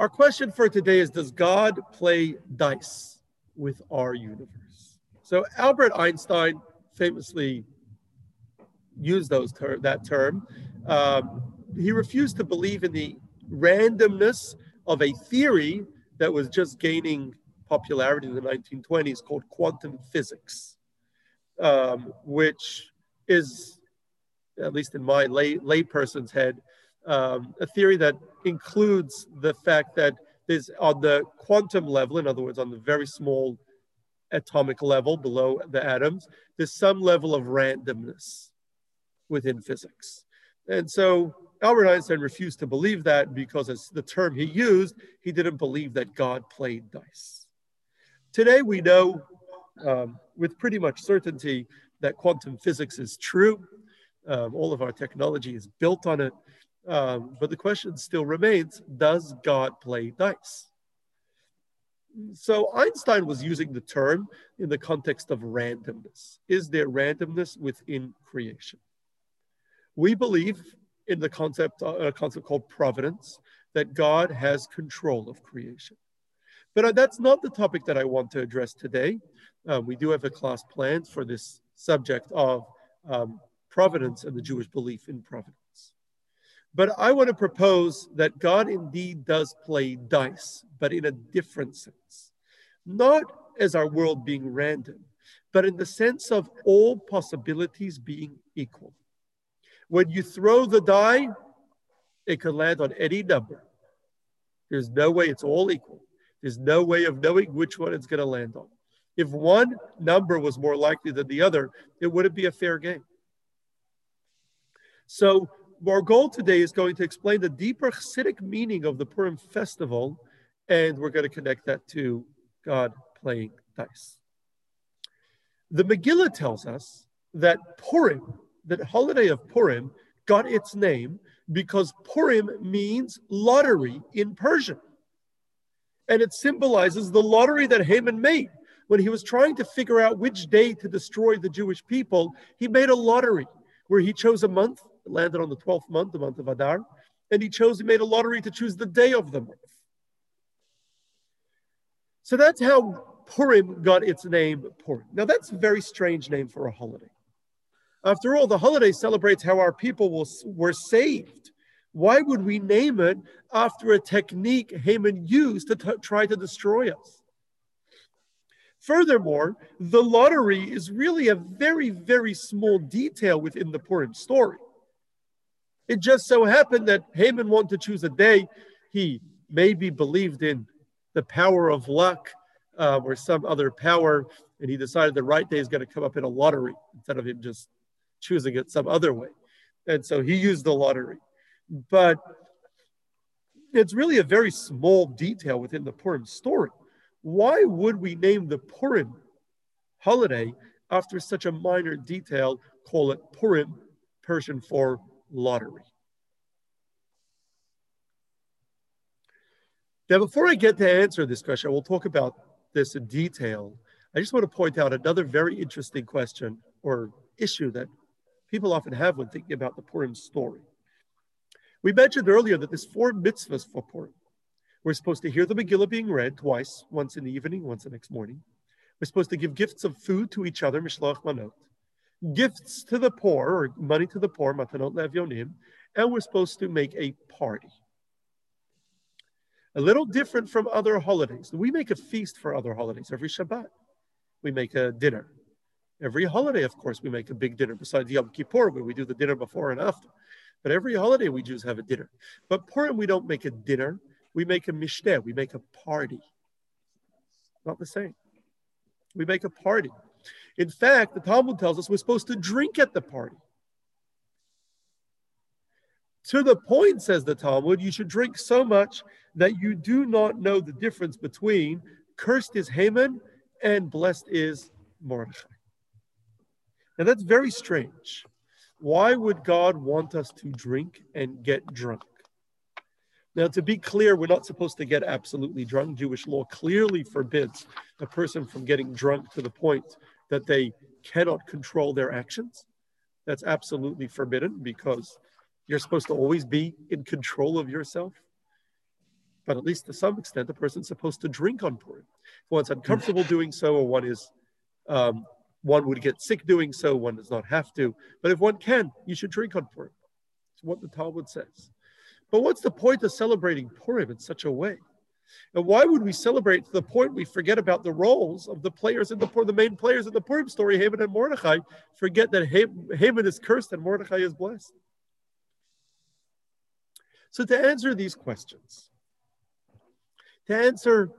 Our question for today is Does God play dice with our universe? So, Albert Einstein famously used those ter- that term. Um, he refused to believe in the randomness of a theory that was just gaining popularity in the 1920s called quantum physics, um, which is, at least in my lay, layperson's head, um, a theory that includes the fact that there's on the quantum level, in other words, on the very small atomic level below the atoms, there's some level of randomness within physics. And so Albert Einstein refused to believe that because, as the term he used, he didn't believe that God played dice. Today, we know um, with pretty much certainty that quantum physics is true. Um, all of our technology is built on it. Um, but the question still remains does God play dice? So Einstein was using the term in the context of randomness. Is there randomness within creation? We believe in the concept, uh, a concept called providence, that God has control of creation. But uh, that's not the topic that I want to address today. Uh, we do have a class planned for this subject of um, providence and the Jewish belief in providence. But I want to propose that God indeed does play dice, but in a different sense. Not as our world being random, but in the sense of all possibilities being equal. When you throw the die, it can land on any number. There's no way it's all equal. There's no way of knowing which one it's going to land on. If one number was more likely than the other, it wouldn't be a fair game. So our goal today is going to explain the deeper Hasidic meaning of the Purim festival, and we're going to connect that to God playing dice. The Megillah tells us that Purim, that holiday of Purim, got its name because Purim means lottery in Persian. And it symbolizes the lottery that Haman made. When he was trying to figure out which day to destroy the Jewish people, he made a lottery where he chose a month landed on the 12th month, the month of Adar, and he chose, he made a lottery to choose the day of the month. So that's how Purim got its name Purim. Now that's a very strange name for a holiday. After all, the holiday celebrates how our people were saved. Why would we name it after a technique Haman used to t- try to destroy us? Furthermore, the lottery is really a very, very small detail within the Purim story. It just so happened that Haman wanted to choose a day. He maybe believed in the power of luck uh, or some other power, and he decided the right day is going to come up in a lottery instead of him just choosing it some other way. And so he used the lottery. But it's really a very small detail within the Purim story. Why would we name the Purim holiday after such a minor detail, call it Purim, Persian for lottery. Now, before I get to answer this question, we'll talk about this in detail. I just want to point out another very interesting question or issue that people often have when thinking about the Purim story. We mentioned earlier that there's four mitzvahs for Purim. We're supposed to hear the Megillah being read twice, once in the evening, once the next morning. We're supposed to give gifts of food to each other, mishloach manot gifts to the poor or money to the poor, matanot levyonim, and we're supposed to make a party. A little different from other holidays. We make a feast for other holidays. Every Shabbat, we make a dinner. Every holiday, of course, we make a big dinner. Besides Yom Kippur, where we do the dinner before and after. But every holiday, we Jews have a dinner. But Purim, we don't make a dinner. We make a mishteh. We make a party. Not the same. We make a party. In fact, the Talmud tells us we're supposed to drink at the party. To the point, says the Talmud, you should drink so much that you do not know the difference between cursed is Haman and blessed is Mordechai. Now that's very strange. Why would God want us to drink and get drunk? Now, to be clear, we're not supposed to get absolutely drunk. Jewish law clearly forbids a person from getting drunk to the point that they cannot control their actions. That's absolutely forbidden because you're supposed to always be in control of yourself. but at least to some extent, the person's supposed to drink on Purim. If one's uncomfortable doing so, or one is, um, one would get sick doing so, one does not have to. But if one can, you should drink on Purim. It's what the Talmud says. But what's the point of celebrating Purim in such a way? And why would we celebrate to the point we forget about the roles of the players in the the main players in the Purim story, Haman and Mordechai? Forget that Haman is cursed and Mordechai is blessed. So to answer these questions, to answer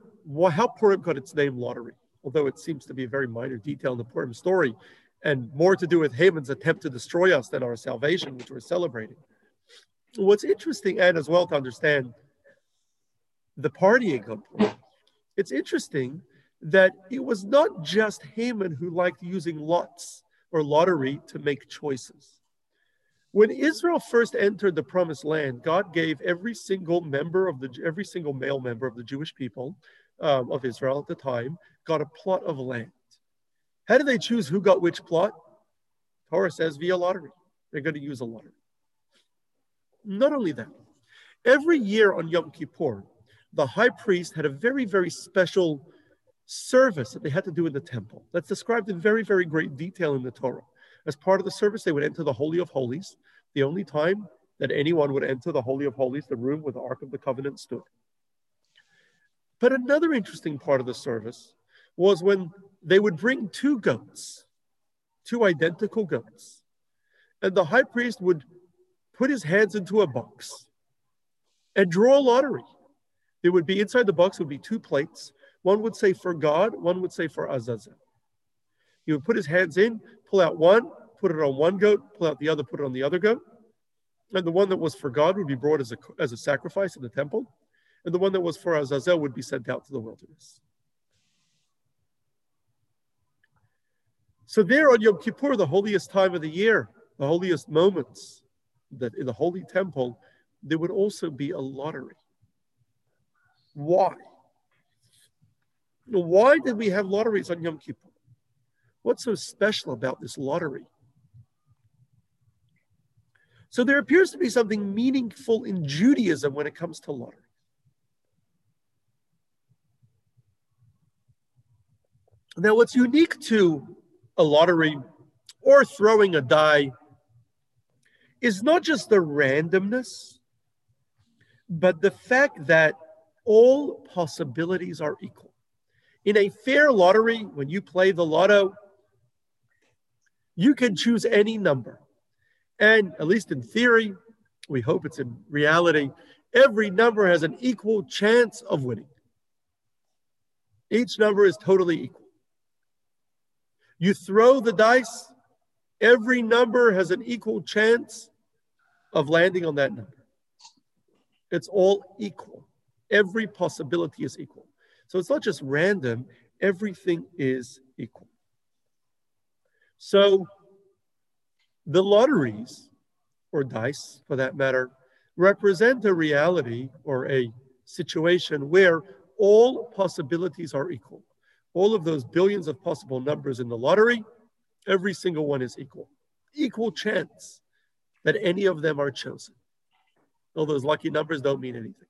how Purim got its name lottery, although it seems to be a very minor detail in the Purim story, and more to do with Haman's attempt to destroy us than our salvation, which we're celebrating. What's interesting, and as well to understand the partying Purim, it's interesting that it was not just Haman who liked using lots or lottery to make choices. When Israel first entered the promised land, God gave every single member of the every single male member of the Jewish people um, of Israel at the time got a plot of land. How did they choose who got which plot? Torah says via lottery. They're going to use a lottery. Not only that, every year on Yom Kippur, the high priest had a very, very special service that they had to do in the temple. That's described in very, very great detail in the Torah. As part of the service, they would enter the Holy of Holies, the only time that anyone would enter the Holy of Holies, the room where the Ark of the Covenant stood. But another interesting part of the service was when they would bring two goats, two identical goats, and the high priest would put his hands into a box and draw a lottery. There would be inside the box would be two plates. One would say for God, one would say for Azazel. He would put his hands in, pull out one, put it on one goat, pull out the other, put it on the other goat. And the one that was for God would be brought as a, as a sacrifice in the temple. And the one that was for Azazel would be sent out to the wilderness. So there on Yom Kippur, the holiest time of the year, the holiest moments, that in the holy temple, there would also be a lottery. Why? Why did we have lotteries on Yom Kippur? What's so special about this lottery? So there appears to be something meaningful in Judaism when it comes to lottery. Now, what's unique to a lottery or throwing a die is not just the randomness, but the fact that all possibilities are equal. In a fair lottery, when you play the lotto, you can choose any number. And at least in theory, we hope it's in reality, every number has an equal chance of winning. Each number is totally equal. You throw the dice, every number has an equal chance of landing on that number. It's all equal. Every possibility is equal. So it's not just random, everything is equal. So the lotteries, or dice for that matter, represent a reality or a situation where all possibilities are equal. All of those billions of possible numbers in the lottery, every single one is equal. Equal chance that any of them are chosen. All those lucky numbers don't mean anything.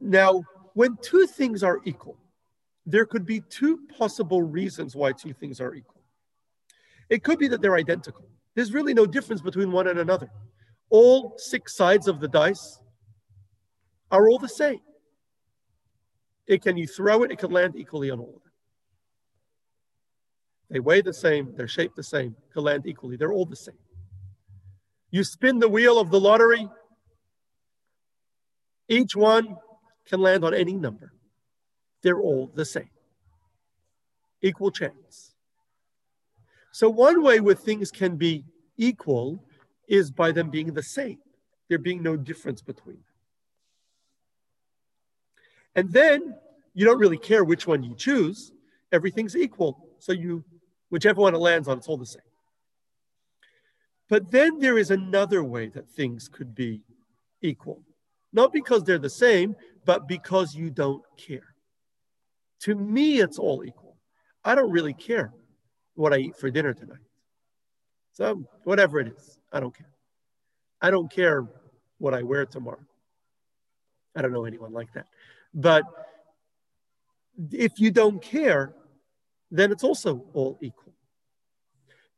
Now, when two things are equal, there could be two possible reasons why two things are equal. It could be that they're identical. There's really no difference between one and another. All six sides of the dice are all the same. It can you throw it, it can land equally on all of them. They weigh the same, they're shaped the same, can land equally. They're all the same. You spin the wheel of the lottery, each one can land on any number they're all the same. Equal chance. So, one way where things can be equal is by them being the same, there being no difference between them. And then you don't really care which one you choose, everything's equal. So, you, whichever one it lands on, it's all the same. But then there is another way that things could be equal. Not because they're the same, but because you don't care. To me, it's all equal. I don't really care what I eat for dinner tonight. So, whatever it is, I don't care. I don't care what I wear tomorrow. I don't know anyone like that. But if you don't care, then it's also all equal.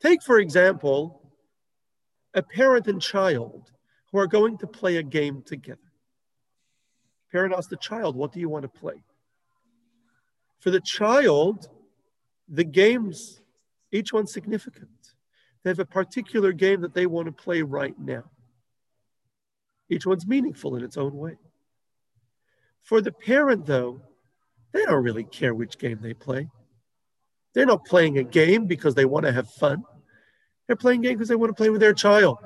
Take, for example, a parent and child who are going to play a game together. Parent asks the child, What do you want to play? For the child, the games, each one significant. They have a particular game that they want to play right now. Each one's meaningful in its own way. For the parent, though, they don't really care which game they play. They're not playing a game because they want to have fun. They're playing a game because they want to play with their child.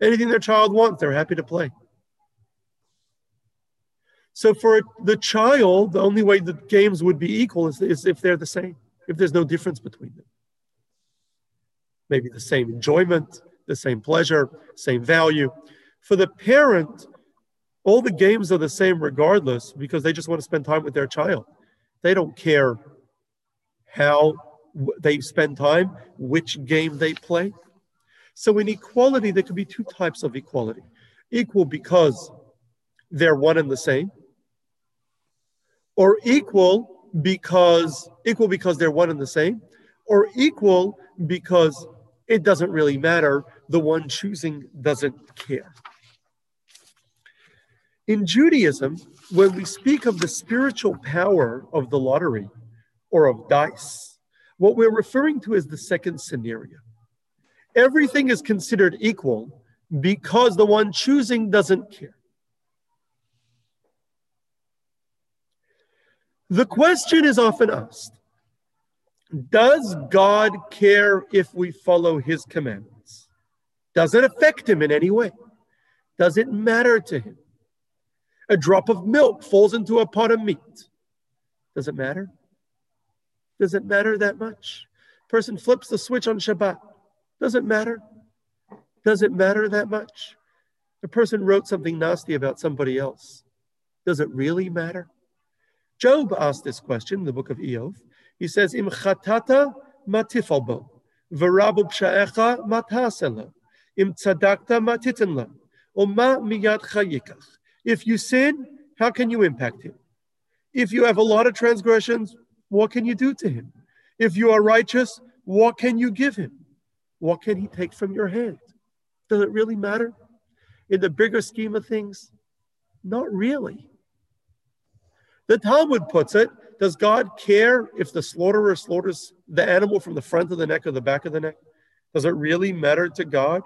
Anything their child wants, they're happy to play. So for the child, the only way the games would be equal is, is if they're the same, if there's no difference between them. Maybe the same enjoyment, the same pleasure, same value. For the parent, all the games are the same regardless because they just want to spend time with their child. They don't care how they spend time, which game they play. So in equality, there could be two types of equality. Equal because they're one and the same, or equal because equal because they're one and the same, or equal because it doesn't really matter. The one choosing doesn't care. In Judaism, when we speak of the spiritual power of the lottery or of dice, what we're referring to is the second scenario. Everything is considered equal because the one choosing doesn't care. The question is often asked Does God care if we follow his commandments? Does it affect him in any way? Does it matter to him? A drop of milk falls into a pot of meat. Does it matter? Does it matter that much? Person flips the switch on Shabbat. Does it matter? Does it matter that much? A person wrote something nasty about somebody else. Does it really matter? Job asked this question in the book of Iyov. He says, Im chatata matifalbo, v'rabu psha'echa mataselo, im tzadakta matitenla, oma miyad chayikach. If you sin, how can you impact him? If you have a lot of transgressions, what can you do to him? If you are righteous, what can you give him? What can he take from your hand? Does it really matter? In the bigger scheme of things, not really. The Talmud puts it Does God care if the slaughterer slaughters the animal from the front of the neck or the back of the neck? Does it really matter to God?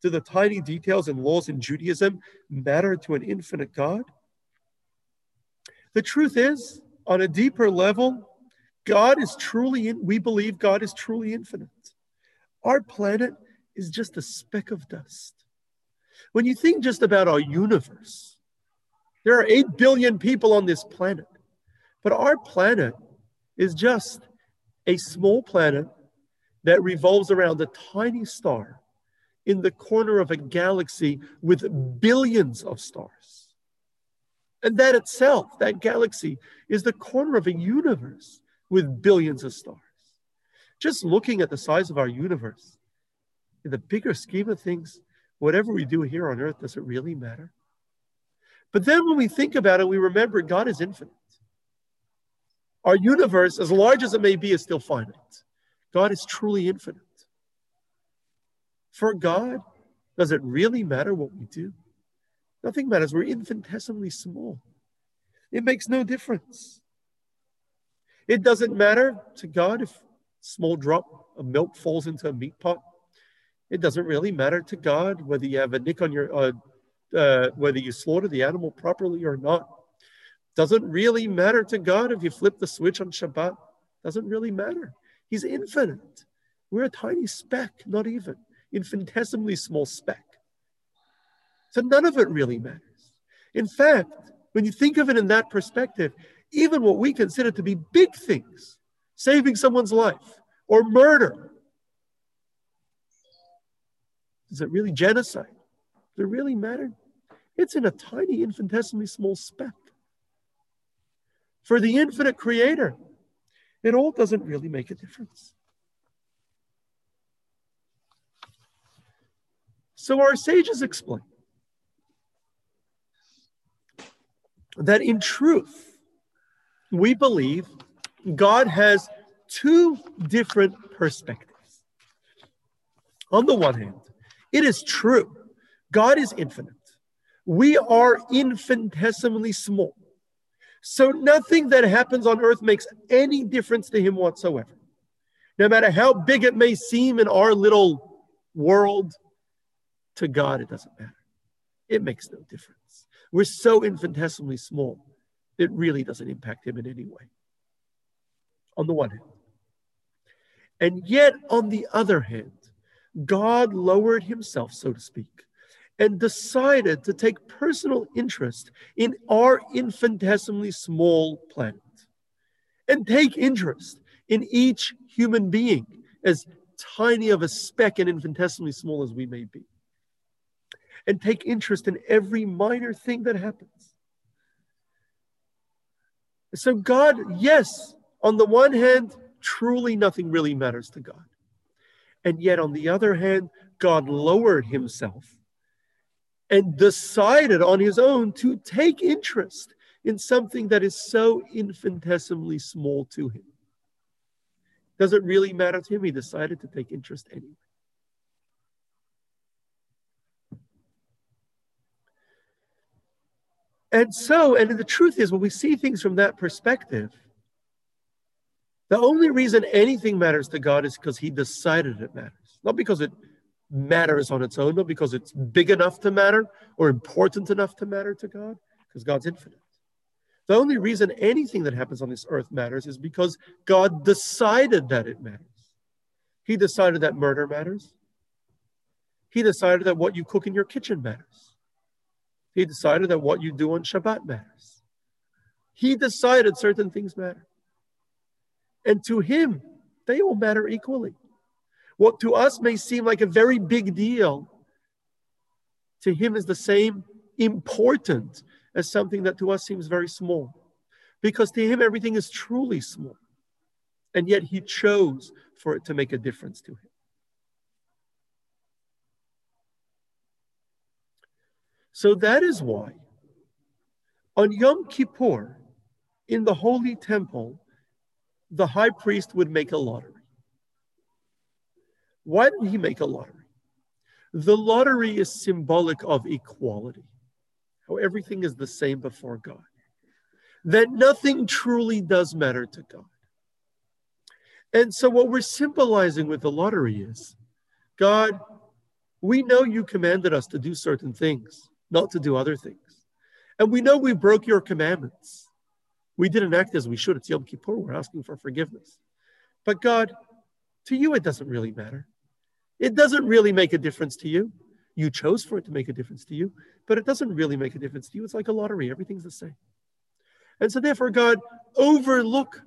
Do the tiny details and laws in Judaism matter to an infinite God? The truth is, on a deeper level, God is truly, in, we believe God is truly infinite. Our planet is just a speck of dust. When you think just about our universe, there are 8 billion people on this planet, but our planet is just a small planet that revolves around a tiny star in the corner of a galaxy with billions of stars. And that itself, that galaxy, is the corner of a universe with billions of stars. Just looking at the size of our universe, in the bigger scheme of things, whatever we do here on earth, does it really matter? But then when we think about it, we remember God is infinite. Our universe, as large as it may be, is still finite. God is truly infinite. For God, does it really matter what we do? Nothing matters. We're infinitesimally small. It makes no difference. It doesn't matter to God if a small drop of milk falls into a meat pot. It doesn't really matter to God whether you have a nick on your, uh, uh, whether you slaughter the animal properly or not. Doesn't really matter to God if you flip the switch on Shabbat. Doesn't really matter. He's infinite. We're a tiny speck, not even infinitesimally small speck. So none of it really matters. In fact, when you think of it in that perspective, even what we consider to be big things, saving someone's life or murder, is it really genocide? Does it really matter? It's in a tiny, infinitesimally small speck. For the infinite creator, it all doesn't really make a difference. So our sages explain that in truth, we believe God has two different perspectives. On the one hand, it is true, God is infinite. We are infinitesimally small. So nothing that happens on earth makes any difference to him whatsoever. No matter how big it may seem in our little world, to God, it doesn't matter. It makes no difference. We're so infinitesimally small, it really doesn't impact him in any way. On the one hand. And yet, on the other hand, God lowered himself, so to speak, and decided to take personal interest in our infinitesimally small planet and take interest in each human being, as tiny of a speck and infinitesimally small as we may be, and take interest in every minor thing that happens. So, God, yes, on the one hand, truly nothing really matters to God. And yet, on the other hand, God lowered himself and decided on his own to take interest in something that is so infinitesimally small to him. Does it really matter to him? He decided to take interest anyway. And so, and the truth is, when we see things from that perspective, the only reason anything matters to God is because He decided it matters, not because it matters on its own, not because it's big enough to matter or important enough to matter to God, because God's infinite. The only reason anything that happens on this earth matters is because God decided that it matters. He decided that murder matters. He decided that what you cook in your kitchen matters. He decided that what you do on Shabbat matters. He decided certain things matter. And to him, they all matter equally. What to us may seem like a very big deal, to him is the same important as something that to us seems very small. Because to him, everything is truly small. And yet he chose for it to make a difference to him. So that is why on Yom Kippur, in the Holy Temple, the high priest would make a lottery. Why did he make a lottery? The lottery is symbolic of equality how everything is the same before God, that nothing truly does matter to God. And so, what we're symbolizing with the lottery is God, we know you commanded us to do certain things, not to do other things. And we know we broke your commandments. We didn't act as we should. It's Yom Kippur. We're asking for forgiveness. But God, to you, it doesn't really matter. It doesn't really make a difference to you. You chose for it to make a difference to you, but it doesn't really make a difference to you. It's like a lottery, everything's the same. And so, therefore, God, overlook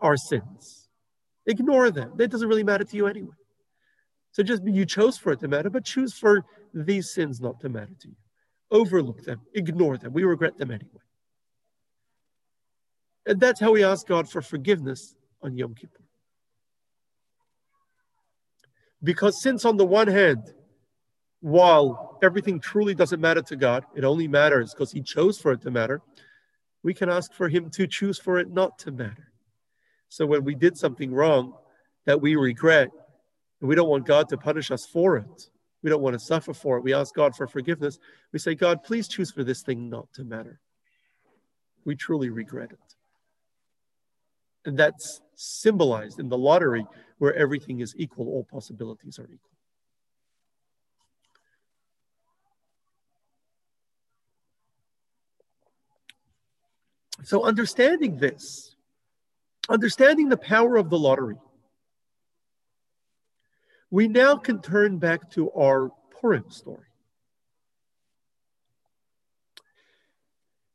our sins, ignore them. That doesn't really matter to you anyway. So, just you chose for it to matter, but choose for these sins not to matter to you. Overlook them, ignore them. We regret them anyway. And that's how we ask God for forgiveness on Yom Kippur. Because since on the one hand, while everything truly doesn't matter to God, it only matters because He chose for it to matter, we can ask for Him to choose for it not to matter. So when we did something wrong that we regret, and we don't want God to punish us for it, we don't want to suffer for it, we ask God for forgiveness. We say, God, please choose for this thing not to matter. We truly regret it. And that's symbolized in the lottery where everything is equal, all possibilities are equal. So, understanding this, understanding the power of the lottery, we now can turn back to our Purim story.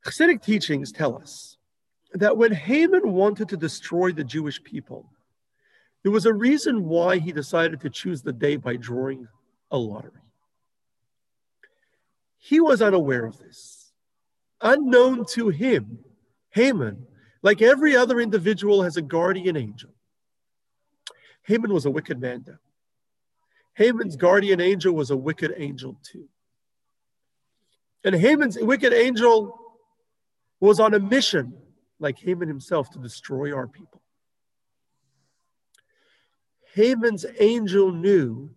Hasidic teachings tell us that when Haman wanted to destroy the Jewish people, there was a reason why he decided to choose the day by drawing a lottery. He was unaware of this. Unknown to him, Haman, like every other individual, has a guardian angel. Haman was a wicked man, though. Haman's guardian angel was a wicked angel, too. And Haman's wicked angel was on a mission, like Haman himself, to destroy our people. Haman's angel knew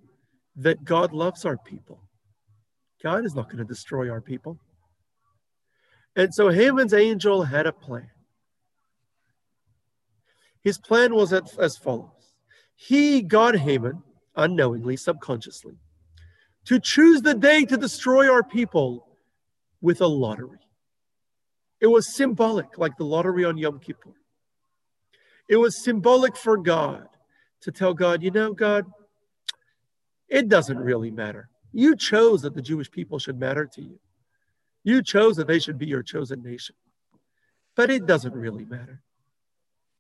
that God loves our people. God is not going to destroy our people. And so Haman's angel had a plan. His plan was as follows He got Haman, unknowingly, subconsciously, to choose the day to destroy our people with a lottery. It was symbolic, like the lottery on Yom Kippur. It was symbolic for God to tell God, you know, God, it doesn't really matter. You chose that the Jewish people should matter to you. You chose that they should be your chosen nation. But it doesn't really matter.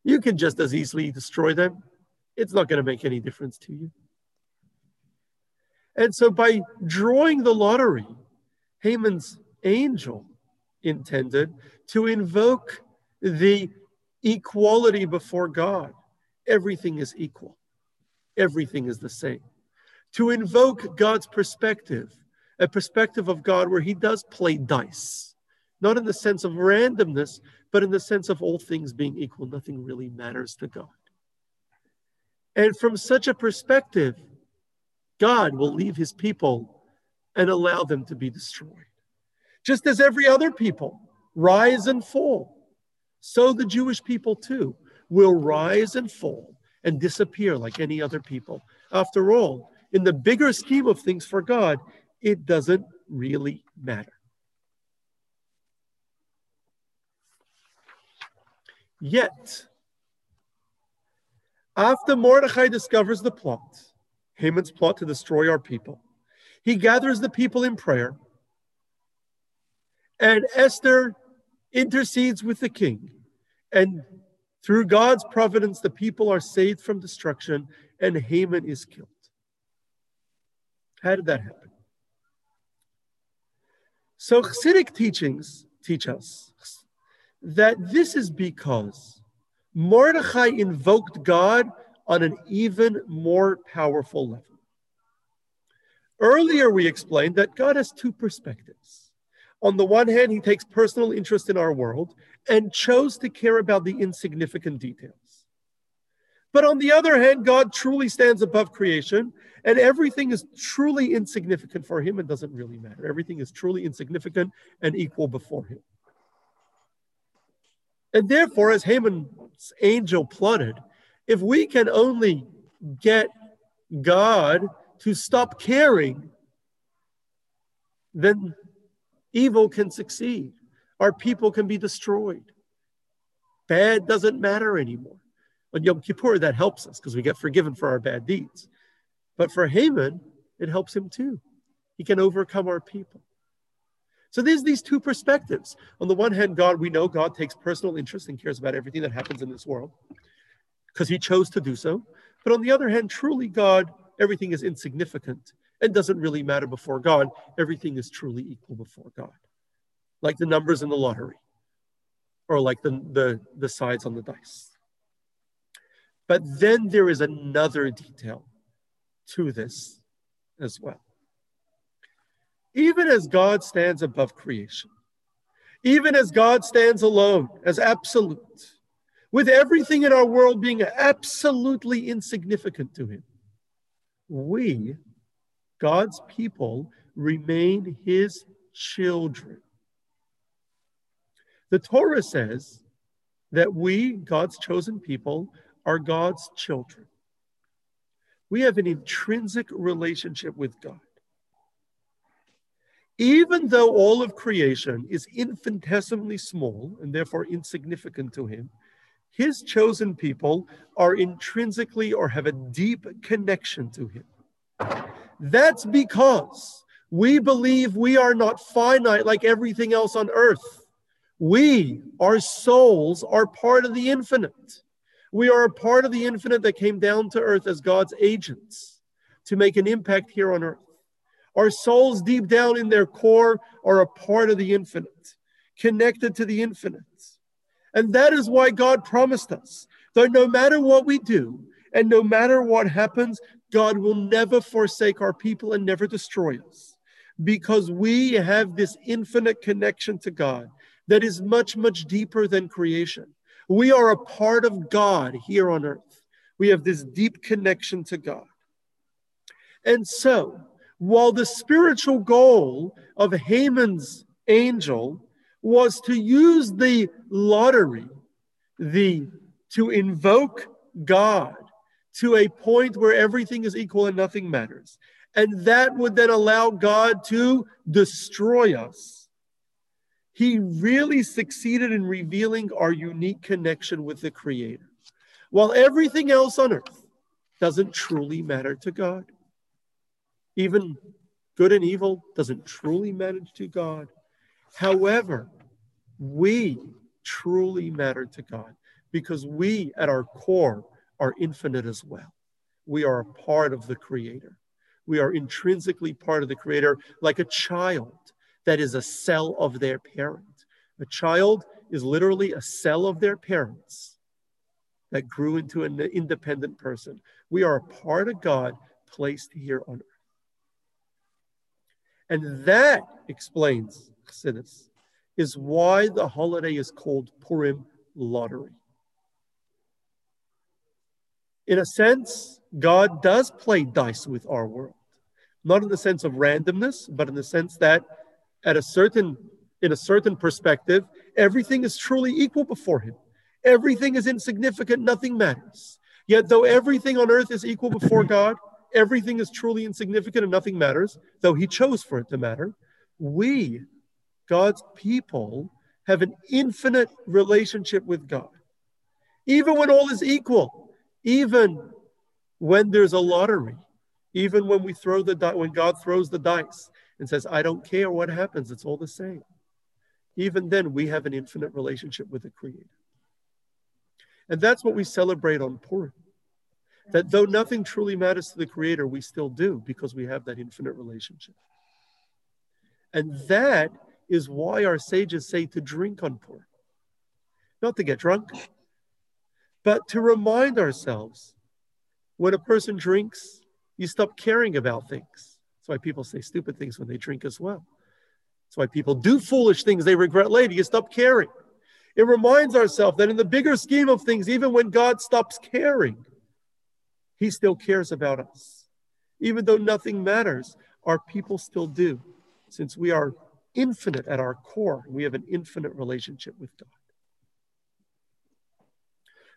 You can just as easily destroy them. It's not going to make any difference to you. And so by drawing the lottery, Haman's angel intended to invoke the equality before God. Everything is equal, everything is the same. To invoke God's perspective, a perspective of God where He does play dice, not in the sense of randomness, but in the sense of all things being equal, nothing really matters to God. And from such a perspective, God will leave his people and allow them to be destroyed. Just as every other people rise and fall, so the Jewish people too will rise and fall and disappear like any other people. After all, in the bigger scheme of things for God, it doesn't really matter. Yet, after Mordechai discovers the plot, Haman's plot to destroy our people, he gathers the people in prayer, and Esther intercedes with the king. And through God's providence, the people are saved from destruction, and Haman is killed. How did that happen? So, Chassidic teachings teach us that this is because Mordechai invoked God on an even more powerful level. Earlier, we explained that God has two perspectives. On the one hand, he takes personal interest in our world and chose to care about the insignificant details. But on the other hand, God truly stands above creation, and everything is truly insignificant for him and doesn't really matter. Everything is truly insignificant and equal before him. And therefore, as Haman's angel plotted, if we can only get God to stop caring, then evil can succeed. Our people can be destroyed. Bad doesn't matter anymore. On Yom Kippur, that helps us because we get forgiven for our bad deeds. But for Haman, it helps him too. He can overcome our people. So there's these two perspectives. On the one hand, God, we know God takes personal interest and cares about everything that happens in this world because he chose to do so. But on the other hand, truly, God, everything is insignificant and doesn't really matter before God. Everything is truly equal before God, like the numbers in the lottery or like the, the, the sides on the dice. But then there is another detail to this as well even as God stands above creation, even as God stands alone as absolute, with everything in our world being absolutely insignificant to him, we, God's people, remain his children. The Torah says that we, God's chosen people, are God's children. We have an intrinsic relationship with God even though all of creation is infinitesimally small and therefore insignificant to him, his chosen people are intrinsically or have a deep connection to him. That's because we believe we are not finite like everything else on earth. We, our souls, are part of the infinite. We are a part of the infinite that came down to earth as God's agents to make an impact here on earth. Our souls, deep down in their core, are a part of the infinite, connected to the infinite. And that is why God promised us that no matter what we do and no matter what happens, God will never forsake our people and never destroy us because we have this infinite connection to God that is much, much deeper than creation. We are a part of God here on earth. We have this deep connection to God. And so, while the spiritual goal of Haman's angel was to use the lottery, the to invoke God to a point where everything is equal and nothing matters. And that would then allow God to destroy us. He really succeeded in revealing our unique connection with the Creator. While everything else on earth doesn't truly matter to God, even good and evil doesn't truly matter to God. However, we truly matter to God because we, at our core, are infinite as well. We are a part of the Creator. We are intrinsically part of the Creator, like a child that is a cell of their parent. A child is literally a cell of their parents that grew into an independent person. We are a part of God placed here on earth. And that explains Chassidus, is why the holiday is called Purim lottery. In a sense, God does play dice with our world, not in the sense of randomness, but in the sense that at a certain in a certain perspective, everything is truly equal before him. Everything is insignificant, nothing matters. Yet, though everything on earth is equal before God, everything is truly insignificant and nothing matters, though He chose for it to matter. We, God's people, have an infinite relationship with God. Even when all is equal, even when there's a lottery, even when we throw the di- when God throws the dice and says, I don't care what happens, it's all the same. Even then, we have an infinite relationship with the Creator. And that's what we celebrate on Purim. That though nothing truly matters to the Creator, we still do because we have that infinite relationship. And that is why our sages say to drink on Purim. Not to get drunk, but to remind ourselves when a person drinks, you stop caring about things. That's why people say stupid things when they drink as well. That's why people do foolish things they regret later. You stop caring. It reminds ourselves that in the bigger scheme of things, even when God stops caring, He still cares about us. Even though nothing matters, our people still do, since we are infinite at our core. We have an infinite relationship with God.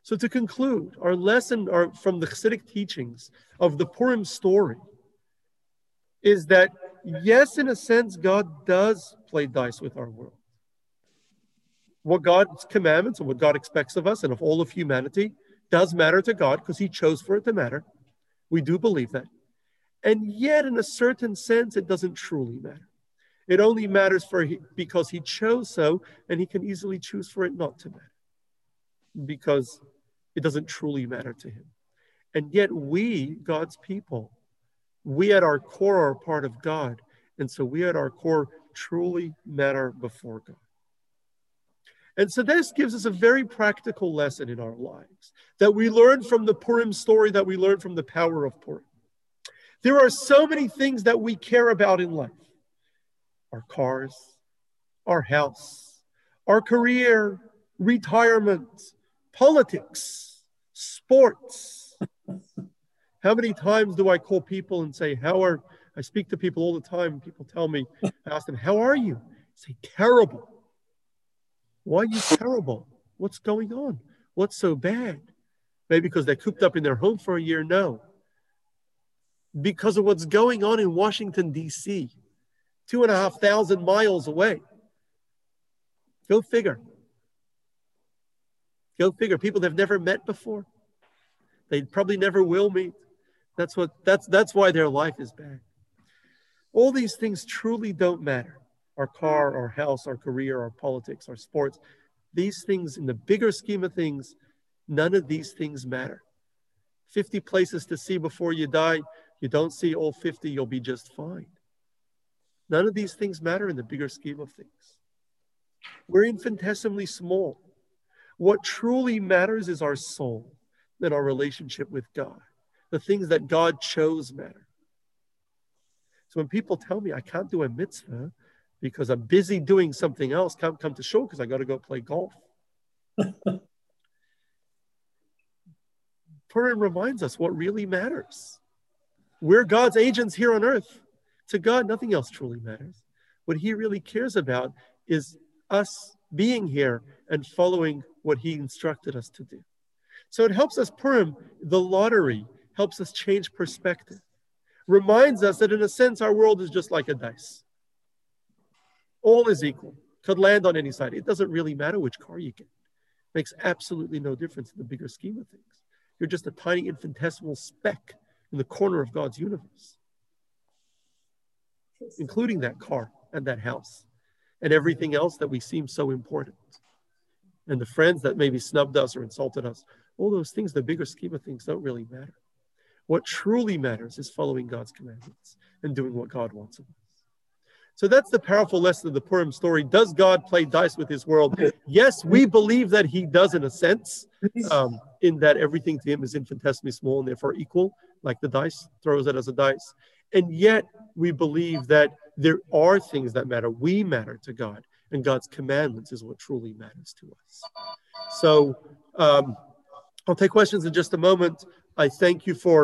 So, to conclude, our lesson are from the Hasidic teachings of the Purim story is that, yes, in a sense, God does play dice with our world what God's commandments and what God expects of us and of all of humanity does matter to God because He chose for it to matter. We do believe that. And yet, in a certain sense, it doesn't truly matter. It only matters for he, because He chose so, and He can easily choose for it not to matter because it doesn't truly matter to Him. And yet, we, God's people, we at our core are part of God. And so we at our core truly matter before God. And so this gives us a very practical lesson in our lives that we learn from the Purim story, that we learn from the power of Purim. There are so many things that we care about in life our cars, our house, our career, retirement, politics, sports. How many times do I call people and say, How are I speak to people all the time? People tell me, I ask them, How are you? I say, Terrible. Why are you terrible? What's going on? What's so bad? Maybe because they're cooped up in their home for a year? No. Because of what's going on in Washington, D.C., two and a half thousand miles away. Go figure. Go figure. People they've never met before. They probably never will meet. That's what that's that's why their life is bad. All these things truly don't matter our car, our house, our career, our politics, our sports. These things, in the bigger scheme of things, none of these things matter. 50 places to see before you die. You don't see all 50, you'll be just fine. None of these things matter in the bigger scheme of things. We're infinitesimally small. What truly matters is our soul and our relationship with God. The things that God chose matter. So when people tell me I can't do a mitzvah, because I'm busy doing something else, can't come to shul because I got to go play golf. Purim reminds us what really matters. We're God's agents here on earth. To God, nothing else truly matters. What He really cares about is us being here and following what He instructed us to do. So it helps us, Purim, the lottery, helps us change perspective, reminds us that in a sense, our world is just like a dice. All is equal, could land on any side. It doesn't really matter which car you get. Makes absolutely no difference in the bigger scheme of things. You're just a tiny infinitesimal speck in the corner of God's universe, including that car and that house and everything else that we seem so important. And the friends that maybe snubbed us or insulted us, all those things, the bigger scheme of things, don't really matter. What truly matters is following God's commandments and doing what God wants of us. So that's the powerful lesson of the Purim story. Does God play dice with his world? Yes, we believe that he does in a sense, um, in that everything to him is infinitesimally small and therefore equal, like the dice throws it as a dice. And yet we believe that there are things that matter. We matter to God, and God's commandments is what truly matters to us. So um, I'll take questions in just a moment. I thank you for